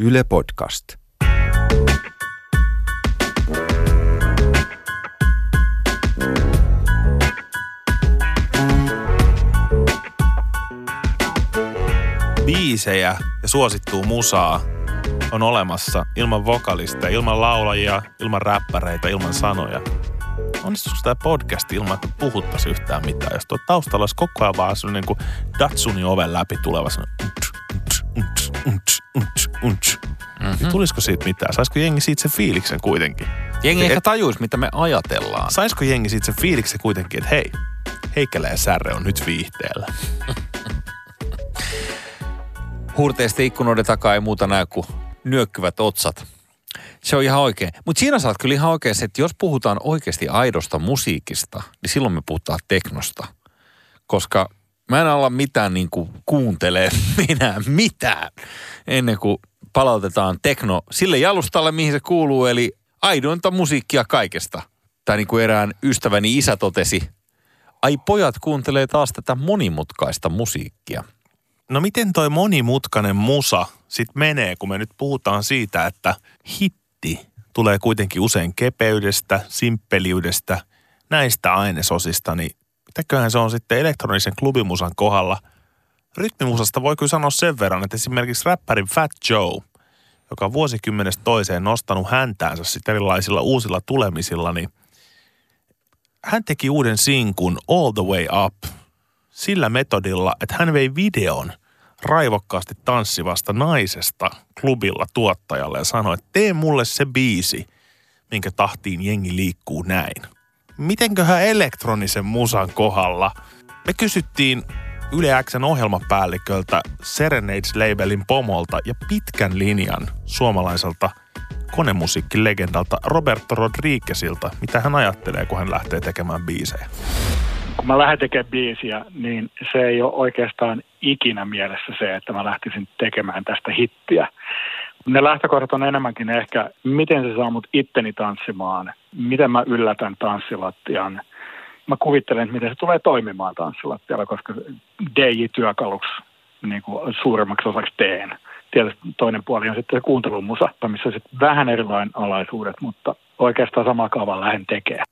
Yle Podcast. biisejä ja suosittuu musaa on olemassa ilman vokalisteja, ilman laulajia, ilman räppäreitä, ilman sanoja. Onnistuuko tämä podcast ilman, että puhuttaisiin yhtään mitään? Jos tuo taustalla olisi koko ajan vaan sellainen niin kuin Datsunin oven läpi tuleva mm-hmm. Tulisiko siitä mitään? Saisiko jengi siitä sen fiiliksen kuitenkin? Jengi ehkä tajuisi, mitä me ajatellaan. Saisiko jengi siitä sen fiiliksen kuitenkin, että hei, Heikkälä ja Särre on nyt viihteellä. Huurteisten ikkunoiden takaa ei muuta näy kuin nyökkyvät otsat. Se on ihan oikein. Mutta siinä saat kyllä ihan oikein se, että jos puhutaan oikeasti aidosta musiikista, niin silloin me puhutaan teknosta. Koska mä en alla mitään niin kuin kuuntele minä mitään ennen kuin palautetaan tekno sille jalustalle, mihin se kuuluu, eli aidointa musiikkia kaikesta. Tai niin kuin erään ystäväni isä totesi, ai pojat kuuntelee taas tätä monimutkaista musiikkia. No miten toi monimutkainen musa sit menee, kun me nyt puhutaan siitä, että hitti tulee kuitenkin usein kepeydestä, simppeliydestä, näistä ainesosista, niin mitäköhän se on sitten elektronisen klubimusan kohdalla? Rytmimusasta voi kyllä sanoa sen verran, että esimerkiksi räppärin Fat Joe, joka on vuosikymmenestä toiseen nostanut häntäänsä sitten erilaisilla uusilla tulemisilla, niin hän teki uuden sinkun All the Way Up sillä metodilla, että hän vei videon raivokkaasti tanssivasta naisesta klubilla tuottajalle ja sanoi, että tee mulle se biisi, minkä tahtiin jengi liikkuu näin. Mitenköhän elektronisen musan kohdalla? Me kysyttiin Yle Xn ohjelmapäälliköltä Serenades-labelin pomolta ja pitkän linjan suomalaiselta konemusiikkilegendalta Roberto Rodriguezilta, mitä hän ajattelee, kun hän lähtee tekemään biisejä. kun mä lähden tekemään biisiä, niin se ei ole oikeastaan ikinä mielessä se, että mä lähtisin tekemään tästä hittiä. Ne lähtökohdat on enemmänkin ehkä, miten se saa mut itteni tanssimaan, miten mä yllätän tanssilattian. Mä kuvittelen, että miten se tulee toimimaan tanssilattialla, koska DJ-työkaluksi niin kuin suurimmaksi osaksi teen. Tietysti toinen puoli on sitten se kuuntelumusa, missä on sitten vähän erilainen alaisuudet, mutta oikeastaan sama kaavan lähden tekemään.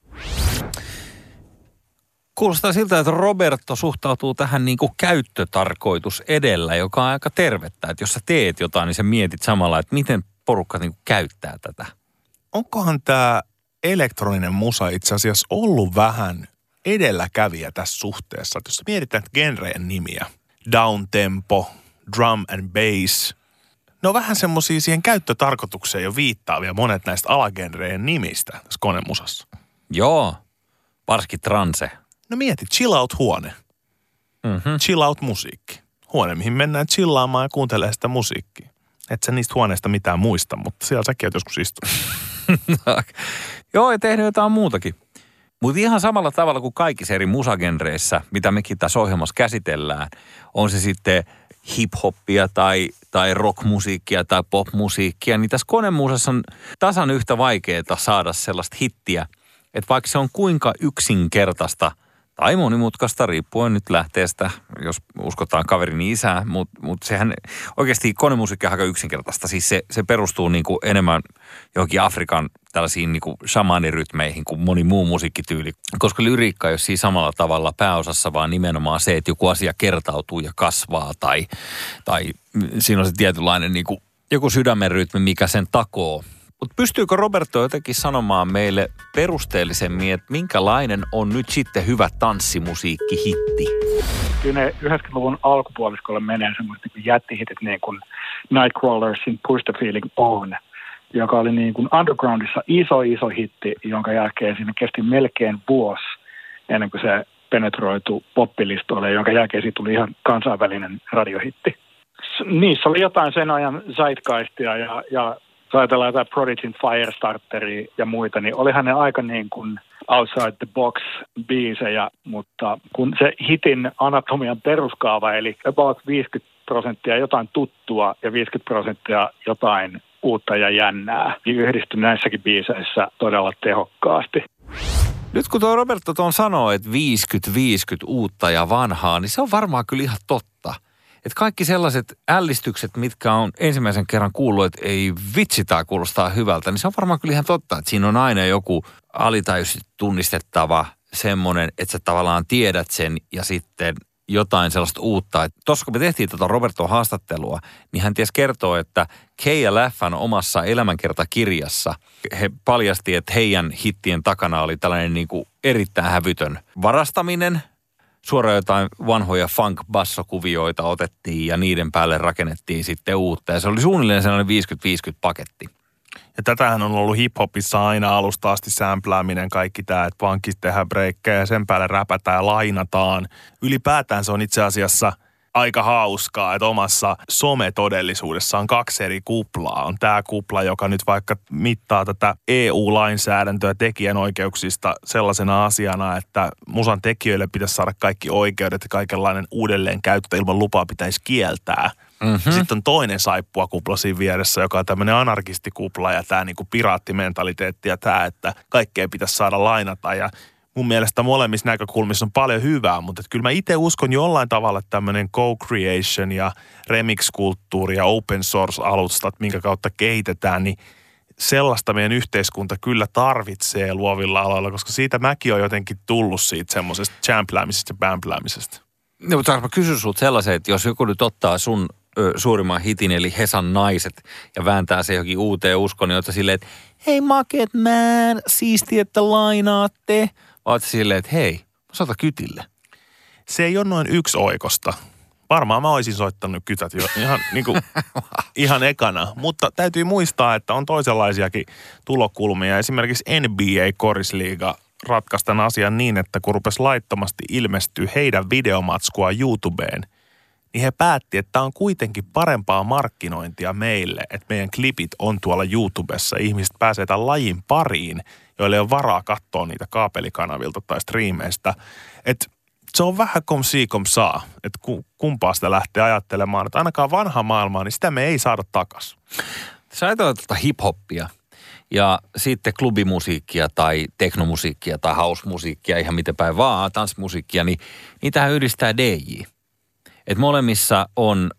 Kuulostaa siltä, että Roberto suhtautuu tähän niin kuin käyttötarkoitus edellä, joka on aika tervettä. Että jos sä teet jotain, niin sä mietit samalla, että miten porukka niin kuin käyttää tätä. Onkohan tämä elektroninen musa itse asiassa ollut vähän edelläkävijä tässä suhteessa? Että jos mietitään että genrejen nimiä, downtempo, drum and bass, ne on vähän semmoisia siihen käyttötarkoitukseen jo viittaavia monet näistä alagenrejen nimistä tässä konemusassa. Joo, varsinkin transe. No mieti, chill out huone, Mm-hmm. chill out musiikki. Huone, mihin mennään chillaamaan ja kuuntelee sitä musiikkia. Et sä niistä huoneista mitään muista, mutta siellä säkin oot joskus istunut. Joo, ja tehnyt jotain muutakin. Mutta ihan samalla tavalla kuin kaikissa eri musagenreissä, mitä mekin tässä ohjelmassa käsitellään, on se sitten hip-hoppia tai, tai rockmusiikkia tai popmusiikkia, niin tässä konemusassa on tasan yhtä vaikeaa saada sellaista hittiä, että vaikka se on kuinka yksinkertaista tai monimutkaista, riippuen nyt lähteestä, jos uskotaan kaverini isää, mutta mut sehän oikeasti konemusiikki on aika yksinkertaista. Siis se, se perustuu niinku enemmän johonkin Afrikan tällaisiin niinku shamanirytmeihin kuin moni muu musiikkityyli. Koska lyriikka ei ole siis samalla tavalla pääosassa, vaan nimenomaan se, että joku asia kertautuu ja kasvaa tai, tai siinä on se tietynlainen niinku, joku sydämen rytmi, mikä sen takoo. Mutta pystyykö Roberto jotenkin sanomaan meille perusteellisemmin, että minkälainen on nyt sitten hyvä tanssimusiikki-hitti? kyllä ne 90-luvun alkupuoliskolle menee semmoiset niin jättihitit niin kuin Nightcrawlersin Push the Feeling On, joka oli niin kuin undergroundissa iso iso hitti, jonka jälkeen siinä kesti melkein vuosi ennen kuin se penetroitu poppilistoille, jonka jälkeen siitä tuli ihan kansainvälinen radiohitti. Niissä oli jotain sen ajan zeitgeistia ja, ja jos ajatellaan jotain Prodigyn Firestarteria ja muita, niin olihan ne aika niin kuin outside the box biisejä, mutta kun se hitin anatomian peruskaava, eli about 50 prosenttia jotain tuttua ja 50 prosenttia jotain uutta ja jännää, niin yhdistyi näissäkin biiseissä todella tehokkaasti. Nyt kun tuo Roberto tuon sanoo, että 50-50 uutta ja vanhaa, niin se on varmaan kyllä ihan totta. Että kaikki sellaiset ällistykset, mitkä on ensimmäisen kerran kuullut, että ei vitsi, tämä kuulostaa hyvältä, niin se on varmaan kyllä ihan totta, että siinä on aina joku alitajuisesti tunnistettava semmoinen, että sä tavallaan tiedät sen ja sitten jotain sellaista uutta. Tuossa kun me tehtiin tuota Roberto haastattelua, niin hän ties kertoo, että Kei ja Läffän omassa elämänkertakirjassa he paljasti, että heidän hittien takana oli tällainen niin kuin erittäin hävytön varastaminen. Suoraan jotain vanhoja funk-bassokuvioita otettiin ja niiden päälle rakennettiin sitten uutta. Ja se oli suunnilleen sellainen 50-50 paketti. Ja tätähän on ollut hiphopissa aina alusta asti sämplääminen, kaikki tämä, että pankissa tehdään breikkejä ja sen päälle räpätään ja lainataan. Ylipäätään se on itse asiassa aika hauskaa, että omassa sometodellisuudessa on kaksi eri kuplaa. On tämä kupla, joka nyt vaikka mittaa tätä EU-lainsäädäntöä tekijänoikeuksista sellaisena asiana, että musan tekijöille pitäisi saada kaikki oikeudet ja kaikenlainen uudelleenkäyttö ilman lupaa pitäisi kieltää – Mm-hmm. Sitten on toinen saippua kupla siinä vieressä, joka on tämmöinen anarkistikupla ja tämä niinku piraattimentaliteetti ja tämä, että kaikkea pitäisi saada lainata ja mun mielestä molemmissa näkökulmissa on paljon hyvää, mutta kyllä mä itse uskon jollain tavalla, tämmöinen co-creation ja remix-kulttuuri ja open source-alustat, minkä kautta kehitetään, niin sellaista meidän yhteiskunta kyllä tarvitsee luovilla aloilla, koska siitä mäkin on jotenkin tullut siitä semmoisesta champläämisestä ja bämpläämisestä. No, mutta mä kysyn sulta sellaisen, että jos joku nyt ottaa sun ö, suurimman hitin, eli Hesan naiset, ja vääntää se johonkin uuteen uskoon, niin silleen, että hei Maket Man, siisti, että lainaatte. Vai silleen, että hei, sota kytille. Se ei ole noin yksi oikosta. Varmaan mä olisin soittanut kytät jo ihan, niin kuin, ihan ekana. Mutta täytyy muistaa, että on toisenlaisiakin tulokulmia. Esimerkiksi NBA Korisliiga ratkaisi tämän asian niin, että kun rupesi laittomasti ilmestyä heidän videomatskua YouTubeen, niin he päätti, että tämä on kuitenkin parempaa markkinointia meille, että meidän klipit on tuolla YouTubessa. Ihmiset pääsee tämän lajin pariin, joille ei ole varaa katsoa niitä kaapelikanavilta tai striimeistä. Että se on vähän kom si kom saa, että kumpaa sitä lähtee ajattelemaan. Että ainakaan vanha maailmaa, niin sitä me ei saada takas. Sä ajatellaan tuota hip-hoppia ja sitten klubimusiikkia tai teknomusiikkia tai housemusiikkia, ihan miten päin vaan, tanssimusiikkia, niin niitähän yhdistää DJ. Et molemmissa on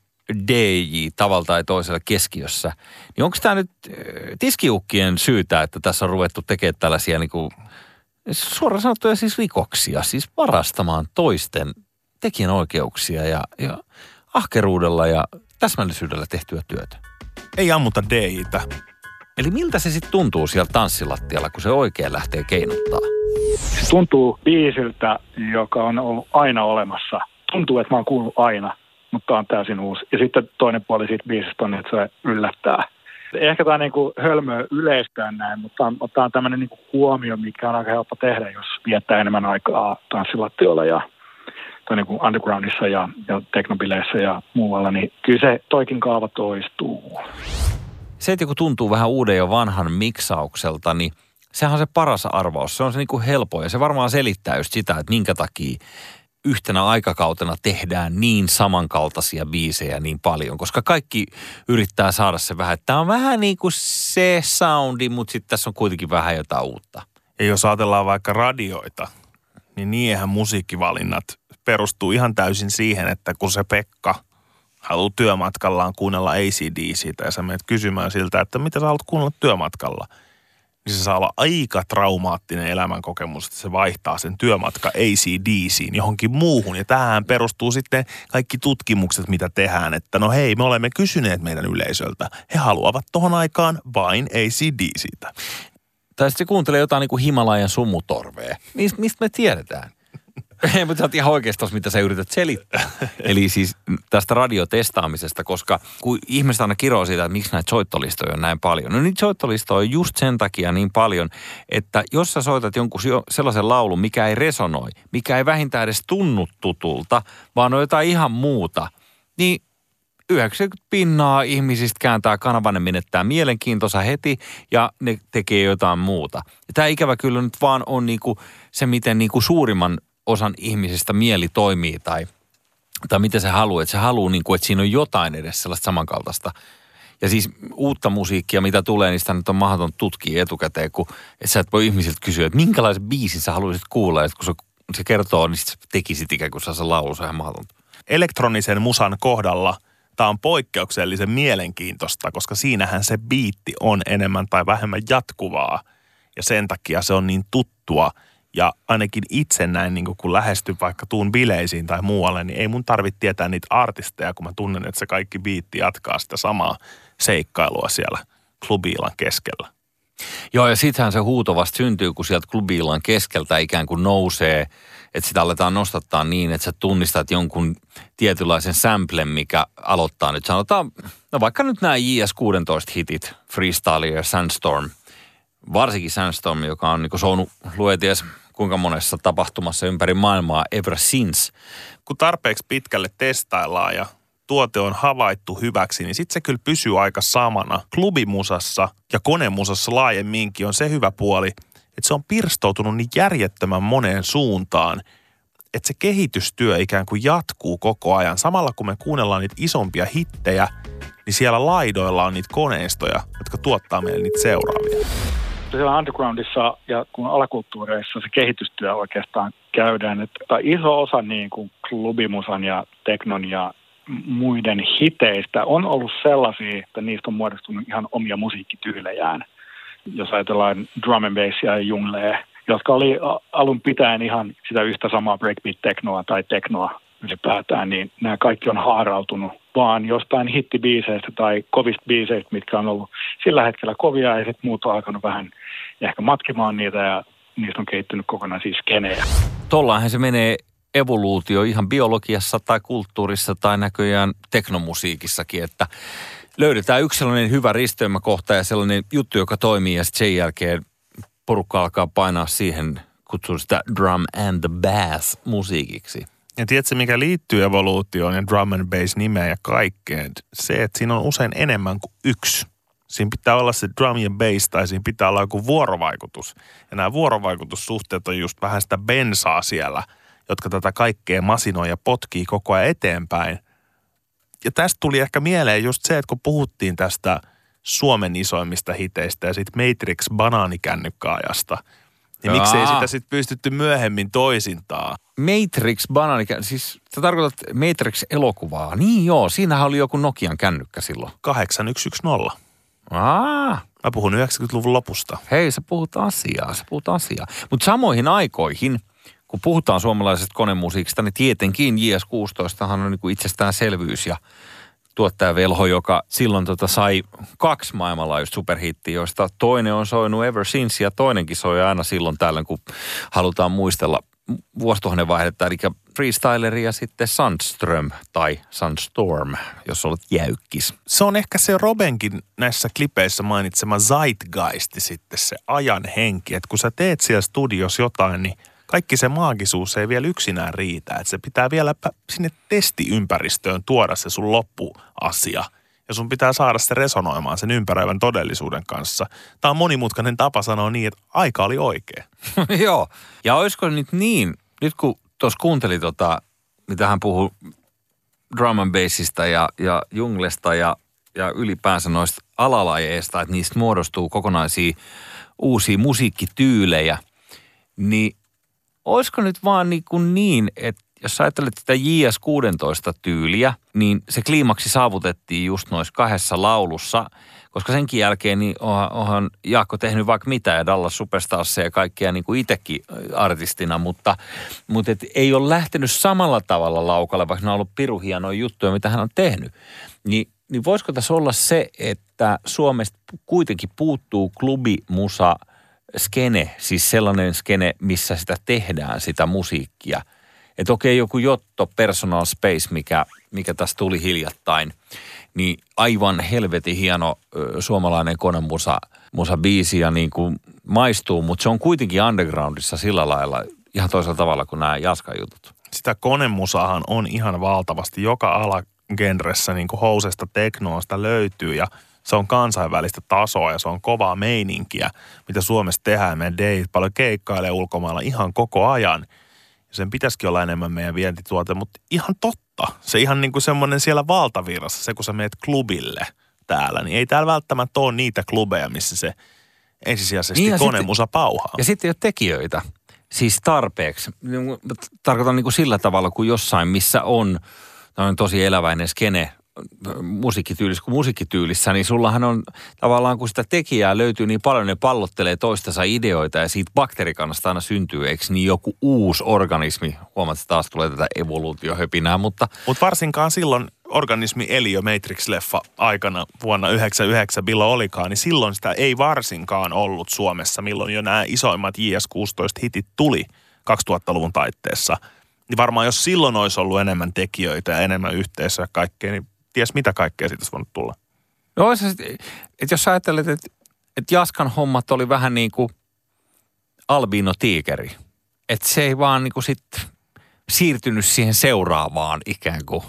DJ tavalla tai toisella keskiössä. Niin onko tämä nyt äh, tiskiukkien syytä, että tässä on ruvettu tekemään tällaisia niin kuin, suoraan sanottuja siis rikoksia, siis varastamaan toisten tekijänoikeuksia ja, ja ahkeruudella ja täsmällisyydellä tehtyä työtä? Ei ammuta DJtä. Eli miltä se sitten tuntuu siellä tanssilattialla, kun se oikein lähtee keinuttaa? Se tuntuu biisiltä, joka on ollut aina olemassa. Tuntuu, että mä oon kuullut aina, mutta on täysin uusi. Ja sitten toinen puoli siitä biisistä on, että se yllättää. Ehkä tämä niin kuin hölmö yleistään näin, mutta on, tämä on tämmöinen niin kuin huomio, mikä on aika helppo tehdä, jos viettää enemmän aikaa tanssilattiolla ja tai niin kuin undergroundissa ja, ja teknobileissä ja muualla, niin kyllä se toikin kaava toistuu se, että joku tuntuu vähän uuden ja vanhan miksaukselta, niin sehän on se paras arvaus. Se on se niin kuin helpoin ja se varmaan selittää just sitä, että minkä takia yhtenä aikakautena tehdään niin samankaltaisia biisejä niin paljon, koska kaikki yrittää saada se vähän, että tämä on vähän niin kuin se soundi, mutta sitten tässä on kuitenkin vähän jotain uutta. Ja jos ajatellaan vaikka radioita, niin niinhän musiikkivalinnat perustuu ihan täysin siihen, että kun se Pekka – haluaa työmatkallaan kuunnella ACDCtä ja sä menet kysymään siltä, että mitä sä haluat kuunnella työmatkalla, se saa olla aika traumaattinen elämänkokemus, että se vaihtaa sen työmatka ACDCin johonkin muuhun. Ja tähän perustuu sitten kaikki tutkimukset, mitä tehdään, että no hei, me olemme kysyneet meidän yleisöltä. He haluavat tohon aikaan vain ACDCtä. Tai sitten se kuuntelee jotain niin kuin Himalajan sumutorvea. Mistä me tiedetään? Ei, mutta sä oot ihan oikeastaan, mitä sä yrität selittää. Eli siis tästä radiotestaamisesta, koska kun ihmiset aina kiroo siitä, että miksi näitä soittolistoja on näin paljon. No niitä soittolistoja on just sen takia niin paljon, että jos sä soitat jonkun sellaisen laulun, mikä ei resonoi, mikä ei vähintään edes tunnu tutulta, vaan on jotain ihan muuta, niin 90 pinnaa ihmisistä kääntää kanavan, ne menettää mielenkiintoisa heti ja ne tekee jotain muuta. Tämä ikävä kyllä nyt vaan on niinku se, miten niinku suurimman osan ihmisistä mieli toimii tai, tai miten se haluaa. Että se haluaa, niin kuin, että siinä on jotain edes sellaista samankaltaista. Ja siis uutta musiikkia, mitä tulee, niin sitä nyt on mahdoton tutkia etukäteen, kun että sä et voi ihmisiltä kysyä, että minkälaisen biisin sä haluaisit kuulla. Että kun se, se kertoo, niin sä tekisit ikään kuin se laulu, se on ihan mahdotonta. elektronisen musan kohdalla tämä on poikkeuksellisen mielenkiintoista, koska siinähän se biitti on enemmän tai vähemmän jatkuvaa. Ja sen takia se on niin tuttua. Ja ainakin itse näin, niin kun lähestyn vaikka tuun bileisiin tai muualle, niin ei mun tarvitse tietää niitä artisteja, kun mä tunnen, että se kaikki biitti jatkaa sitä samaa seikkailua siellä klubiilan keskellä. Joo, ja sittenhän se huutovasti syntyy, kun sieltä klubiilan keskeltä ikään kuin nousee – että sitä aletaan nostattaa niin, että sä tunnistat jonkun tietynlaisen samplen, mikä aloittaa nyt sanotaan, no vaikka nyt nämä JS16 hitit, Freestyle ja Sandstorm, varsinkin Sandstorm, joka on niin sounut lueties kuinka monessa tapahtumassa ympäri maailmaa ever since. Kun tarpeeksi pitkälle testaillaan ja tuote on havaittu hyväksi, niin sitten se kyllä pysyy aika samana. Klubimusassa ja konemusassa laajemminkin on se hyvä puoli – että se on pirstoutunut niin järjettömän moneen suuntaan, että se kehitystyö ikään kuin jatkuu koko ajan. Samalla kun me kuunnellaan niitä isompia hittejä, niin siellä laidoilla on niitä koneistoja, jotka tuottaa meille niitä seuraavia. Siellä undergroundissa ja kun alakulttuureissa se kehitystyö oikeastaan käydään, että iso osa niin kuin klubimusan ja teknon ja muiden hiteistä on ollut sellaisia, että niistä on muodostunut ihan omia musiikkityylejään – jos ajatellaan drum and bassia ja junglee, jotka oli alun pitäen ihan sitä yhtä samaa breakbeat-teknoa tai teknoa ylipäätään, niin nämä kaikki on haarautunut vaan jostain hittibiiseistä tai kovista biiseistä, mitkä on ollut sillä hetkellä kovia ja sitten muut on alkanut vähän ehkä matkimaan niitä ja niistä on kehittynyt kokonaan siis skenejä. Tollaanhan se menee evoluutio ihan biologiassa tai kulttuurissa tai näköjään teknomusiikissakin, että löydetään yksi sellainen hyvä risteymäkohta ja sellainen juttu, joka toimii ja sitten sen jälkeen porukka alkaa painaa siihen, kutsuu sitä drum and the bass musiikiksi. Ja tiedätkö, mikä liittyy evoluutioon ja drum and bass nimeä ja kaikkeen? Se, että siinä on usein enemmän kuin yksi. Siinä pitää olla se drum ja bass tai siinä pitää olla joku vuorovaikutus. Ja nämä vuorovaikutussuhteet on just vähän sitä bensaa siellä, jotka tätä kaikkea masinoi ja potkii koko ajan eteenpäin ja tästä tuli ehkä mieleen just se, että kun puhuttiin tästä Suomen isoimmista hiteistä ja sitten Matrix banaanikännykkääajasta, niin Jaa. miksei sitä sitten pystytty myöhemmin toisintaa? Matrix banaanikännykkää, siis sä tarkoitat Matrix-elokuvaa. Niin joo, siinähän oli joku Nokian kännykkä silloin. 8110. Aa. Mä puhun 90-luvun lopusta. Hei, sä puhut asiaa, sä puhut asiaa. Mutta samoihin aikoihin – kun puhutaan suomalaisesta konemusiikista, niin tietenkin JS16 on niin kuin itsestäänselvyys ja tuottajavelho, joka silloin tota sai kaksi maailmanlaajuista superhittiä, joista toinen on soinut ever since ja toinenkin soi aina silloin tällöin, kun halutaan muistella vuosituhannen vaihdetta, eli Freestyleri ja sitten Sandström tai Sandstorm, jos olet jäykkis. Se on ehkä se Robenkin näissä klipeissä mainitsema zeitgeisti sitten, se ajan henki, että kun sä teet siellä studios jotain, niin kaikki se maagisuus ei vielä yksinään riitä. Että se pitää vielä sinne testiympäristöön tuoda se sun loppuasia. Ja sun pitää saada se resonoimaan sen ympäröivän todellisuuden kanssa. Tämä on monimutkainen tapa sanoa niin, että aika oli oikea. Joo. Ja olisiko nyt niin, nyt kun tuossa kuuntelin tota, mitä hän puhuu drum and bassista ja, ja junglesta ja, ja ylipäänsä noista alalajeista, että niistä muodostuu kokonaisia uusia musiikkityylejä, niin olisiko nyt vaan niin, kuin niin että jos sä ajattelet tätä JS16-tyyliä, niin se kliimaksi saavutettiin just noissa kahdessa laulussa, koska senkin jälkeen niin onhan, onhan Jaakko tehnyt vaikka mitä ja Dallas Superstarsia ja kaikkea niin kuin itsekin artistina, mutta, mutta et ei ole lähtenyt samalla tavalla laukalle, vaikka ne on ollut piru hienoja juttuja, mitä hän on tehnyt. Niin, niin voisiko tässä olla se, että Suomesta kuitenkin puuttuu klubimusa – skene, siis sellainen skene, missä sitä tehdään, sitä musiikkia. Että okei, joku Jotto Personal Space, mikä, mikä tässä tuli hiljattain, niin aivan helvetin hieno suomalainen konemusa musa biisi ja niin kuin maistuu, mutta se on kuitenkin undergroundissa sillä lailla ihan toisella tavalla kuin nämä Jaska-jutut. Sitä konemusahan on ihan valtavasti. Joka ala genressä niin kuin housesta teknoista löytyy ja – se on kansainvälistä tasoa ja se on kovaa meininkiä, mitä Suomessa tehdään. Meidän deit paljon keikkailee ulkomailla ihan koko ajan. Sen pitäisikin olla enemmän meidän vientituote, mutta ihan totta. Se ihan niin kuin semmoinen siellä valtavirrassa, se kun sä meet klubille täällä, niin ei täällä välttämättä ole niitä klubeja, missä se ensisijaisesti niin konemusa sitten, pauhaa. Ja sitten ei ole tekijöitä, siis tarpeeksi. Tarkoitan niin kuin sillä tavalla kuin jossain, missä on on tosi eläväinen skene musiikkityylissä kuin musiikkityylissä, niin sullahan on tavallaan, kun sitä tekijää löytyy niin paljon, ne pallottelee toistensa ideoita ja siitä bakteerikannasta aina syntyy, eikö niin joku uusi organismi, huomaat, että taas tulee tätä evoluutiohöpinää, mutta... Mutta varsinkaan silloin organismi eli jo Matrix-leffa aikana vuonna 1999, milloin olikaan, niin silloin sitä ei varsinkaan ollut Suomessa, milloin jo nämä isoimmat JS16-hitit tuli 2000-luvun taitteessa. Niin varmaan jos silloin olisi ollut enemmän tekijöitä ja enemmän yhteisöä kaikkea, niin ties mitä kaikkea siitä olisi voinut tulla. No se, että jos ajattelet, että, että Jaskan hommat oli vähän niin kuin albino tiikeri. Että se ei vaan niin kuin sit siirtynyt siihen seuraavaan ikään kuin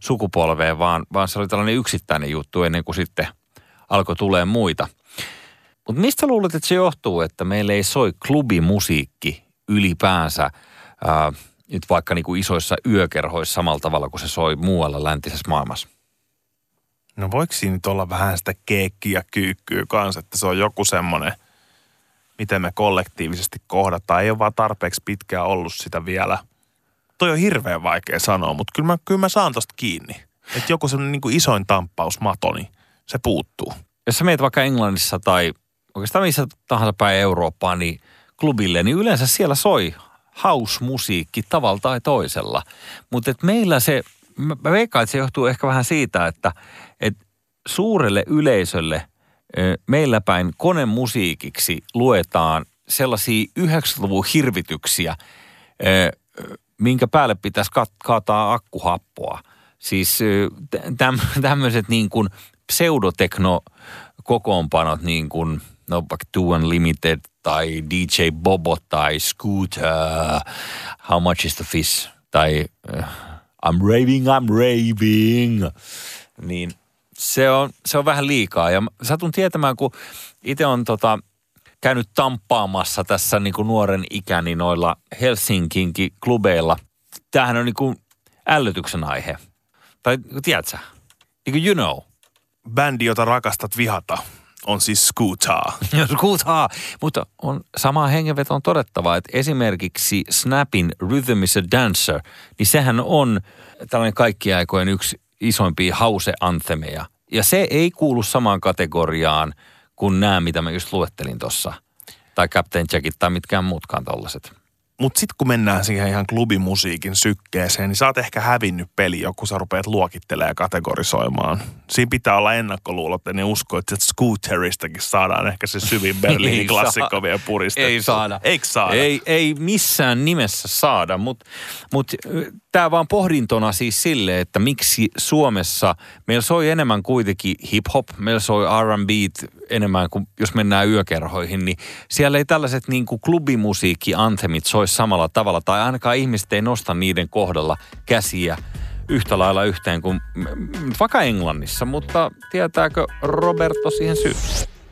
sukupolveen, vaan, vaan se oli tällainen yksittäinen juttu ennen kuin sitten alkoi tulee muita. Mutta mistä luulet, että se johtuu, että meillä ei soi klubimusiikki ylipäänsä ää, nyt vaikka niin isoissa yökerhoissa samalla tavalla kuin se soi muualla läntisessä maailmassa? No voiko siinä nyt olla vähän sitä keekkiä kyykkyä kanssa, että se on joku semmoinen, miten me kollektiivisesti kohdataan. Ei ole vaan tarpeeksi pitkään ollut sitä vielä. Toi on hirveän vaikea sanoa, mutta kyllä mä, kyllä mä saan tosta kiinni. Että joku semmoinen niin kuin isoin tamppausmato, niin se puuttuu. Jos sä meet vaikka Englannissa tai oikeastaan missä tahansa päin Eurooppaan, niin klubille, niin yleensä siellä soi house-musiikki tavalla tai toisella. Mutta meillä se, mä veikkaan, että se johtuu ehkä vähän siitä, että suurelle yleisölle meillä päin konemusiikiksi luetaan sellaisia 90-luvun hirvityksiä, minkä päälle pitäisi kaataa akkuhappoa. Siis tämmöiset niin kuin pseudotekno kokoonpanot niin kuin, no vaikka Two Unlimited tai DJ Bobo tai Scooter, How Much is the Fish tai I'm raving, I'm raving, niin se on, se on vähän liikaa. Ja satun tietämään, kun itse on tota, käynyt tamppaamassa tässä niin kuin nuoren ikäni noilla Helsinkinkin klubeilla. Tämähän on niin kuin ällötyksen aihe. Tai tiedätkö? Niin kuin you know. Bändi, jota rakastat vihata, on siis Scooter. Scooter. Mutta on samaa hengenvetoon todettava, että esimerkiksi Snapin Rhythm is a Dancer, niin sehän on tällainen kaikkiaikojen yksi isoimpia hause-anthemeja. Ja se ei kuulu samaan kategoriaan kuin nämä, mitä mä just luettelin tuossa. Tai Captain Jackit tai mitkään muutkaan tollaset. Mutta sitten kun mennään siihen ihan klubimusiikin sykkeeseen, niin sä oot ehkä hävinnyt peli, joku sä rupeat luokittelemaan ja kategorisoimaan. Siinä pitää olla ennakkoluulot, ja ne usko, että Scooteristakin saadaan ehkä se syvin Berliinin klassikko vielä puristettu. Ei saada. Eikö saada? Ei, ei missään nimessä saada, mutta mut, mut tämä vaan pohdintona siis sille, että miksi Suomessa meillä soi enemmän kuitenkin hip-hop, meillä soi R&B enemmän kuin jos mennään yökerhoihin, niin siellä ei tällaiset niin kuin klubimusiikki anthemit samalla tavalla, tai ainakaan ihmiset ei nosta niiden kohdalla käsiä yhtä lailla yhteen kuin vaikka Englannissa, mutta tietääkö Roberto siihen syy?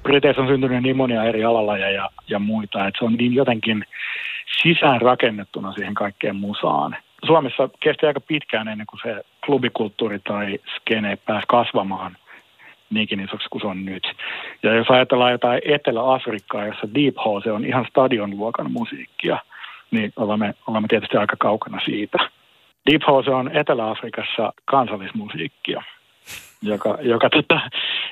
Briteissä on syntynyt niin monia eri alalajeja ja, ja muita, että se on niin jotenkin sisään rakennettuna siihen kaikkeen musaan. Suomessa kesti aika pitkään ennen kuin se klubikulttuuri tai skene pääsi kasvamaan niinkin isoksi kuin se on nyt. Ja jos ajatellaan jotain Etelä-Afrikkaa, jossa Deep House on ihan stadionluokan musiikkia, niin olemme, olemme tietysti aika kaukana siitä. Deep House on Etelä-Afrikassa kansallismusiikkia, joka, joka, tota,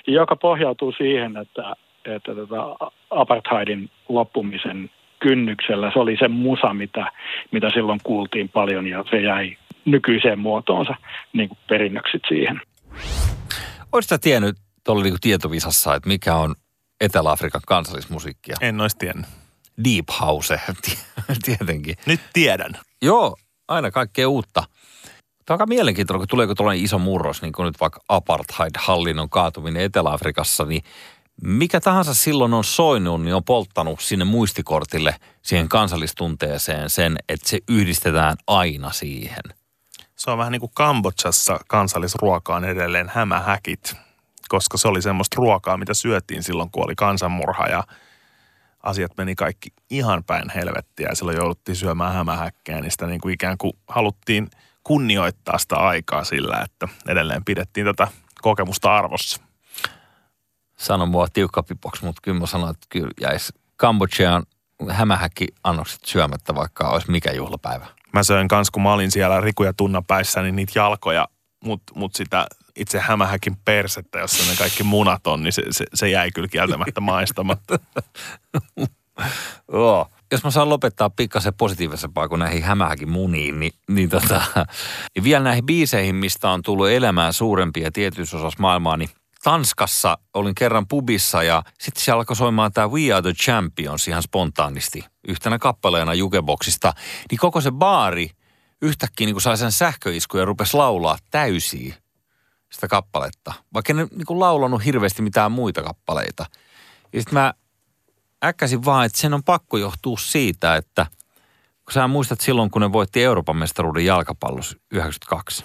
joka pohjautuu siihen, että, että tota apartheidin loppumisen kynnyksellä. Se oli se musa, mitä, mitä silloin kuultiin paljon ja se jäi nykyiseen muotoonsa niin kuin perinnöksit siihen. Oletko tiennyt tuolla niin tietovisassa, että mikä on Etelä-Afrikan kansallismusiikkia? En olisi tiennyt. Deep House, tietenkin. Nyt tiedän. Joo, aina kaikkea uutta. Tämä on aika mielenkiintoista, kun tuleeko tuollainen iso murros, niin kuin nyt vaikka apartheid-hallinnon kaatuminen Etelä-Afrikassa, niin mikä tahansa silloin on soinut, niin on polttanut sinne muistikortille, siihen kansallistunteeseen sen, että se yhdistetään aina siihen. Se on vähän niin kuin Kambodsassa kansallisruoka on edelleen hämähäkit, koska se oli semmoista ruokaa, mitä syötiin silloin, kun oli kansanmurha ja asiat meni kaikki ihan päin helvettiä ja silloin jouduttiin syömään hämähäkkejä, niin sitä niin kuin ikään kuin haluttiin kunnioittaa sitä aikaa sillä, että edelleen pidettiin tätä kokemusta arvossa sano mua tiukka pipoksi, mutta kyllä mä sanoin, että kyllä jäisi Kambodžaan hämähäkki annokset syömättä, vaikka olisi mikä juhlapäivä. Mä söin kans, kun mä olin siellä Riku ja Tunna päissä, niin niitä jalkoja mutta mut sitä itse hämähäkin persettä, jossa ne kaikki munat on, niin se, se, se jäi kyllä kieltämättä maistamatta. Joo. Jos mä saan lopettaa pikkasen positiivisempaa kuin näihin hämähäkin muniin, niin, niin tota, ja vielä näihin biiseihin, mistä on tullut elämään suurempia tietyissä osassa maailmaa, niin Tanskassa olin kerran pubissa ja sitten siellä alkoi soimaan tämä We Are the Champions ihan spontaanisti yhtenä kappaleena jukeboksista. Niin koko se baari yhtäkkiä niin sai sen sähköiskun ja rupesi laulaa täysiä sitä kappaletta. Vaikka ne niin laulanut hirveästi mitään muita kappaleita. Ja sitten mä äkkäsin vaan, että sen on pakko johtua siitä, että kun sä muistat silloin, kun ne voitti Euroopan mestaruuden jalkapallossa 92,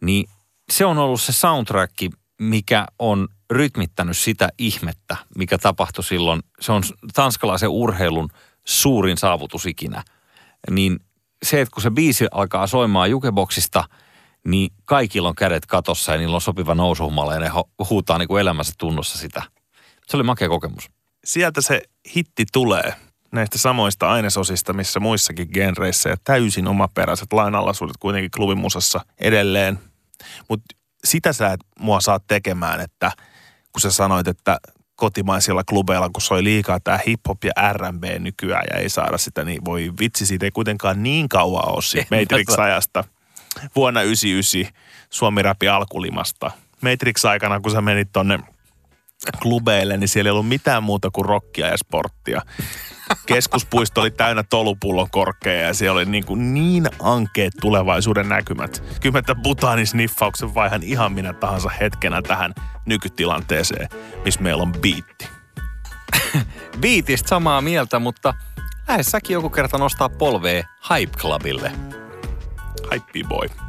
niin se on ollut se soundtrack, mikä on rytmittänyt sitä ihmettä, mikä tapahtui silloin. Se on tanskalaisen urheilun suurin saavutus ikinä. Niin se, että kun se biisi alkaa soimaan jukeboksista, niin kaikilla on kädet katossa ja niillä on sopiva nousuhumala ja ne huutaa niin kuin elämänsä tunnossa sitä. Se oli makea kokemus. Sieltä se hitti tulee näistä samoista ainesosista, missä muissakin genreissä ja täysin omaperäiset lainalaisuudet kuitenkin klubimusassa edelleen. Mutta sitä sä et mua saa tekemään, että kun sä sanoit, että kotimaisilla klubeilla, kun soi liikaa tämä hip-hop ja R&B nykyään ja ei saada sitä, niin voi vitsi, siitä ei kuitenkaan niin kauan ole siitä Matrix-ajasta. Vuonna 99 Suomi Rapi alkulimasta. Matrix-aikana, kun sä menit tonne klubeille, niin siellä ei ollut mitään muuta kuin rockia ja sporttia. Keskuspuisto oli täynnä tolupullon korkeja ja siellä oli niin, kuin niin ankeet tulevaisuuden näkymät. Mä butaanisniffauksen vaihan ihan minä tahansa hetkenä tähän nykytilanteeseen, missä meillä on biitti. Biitistä samaa mieltä, mutta lähes säkin joku kerta nostaa polvea Hype Clubille. Hype boy.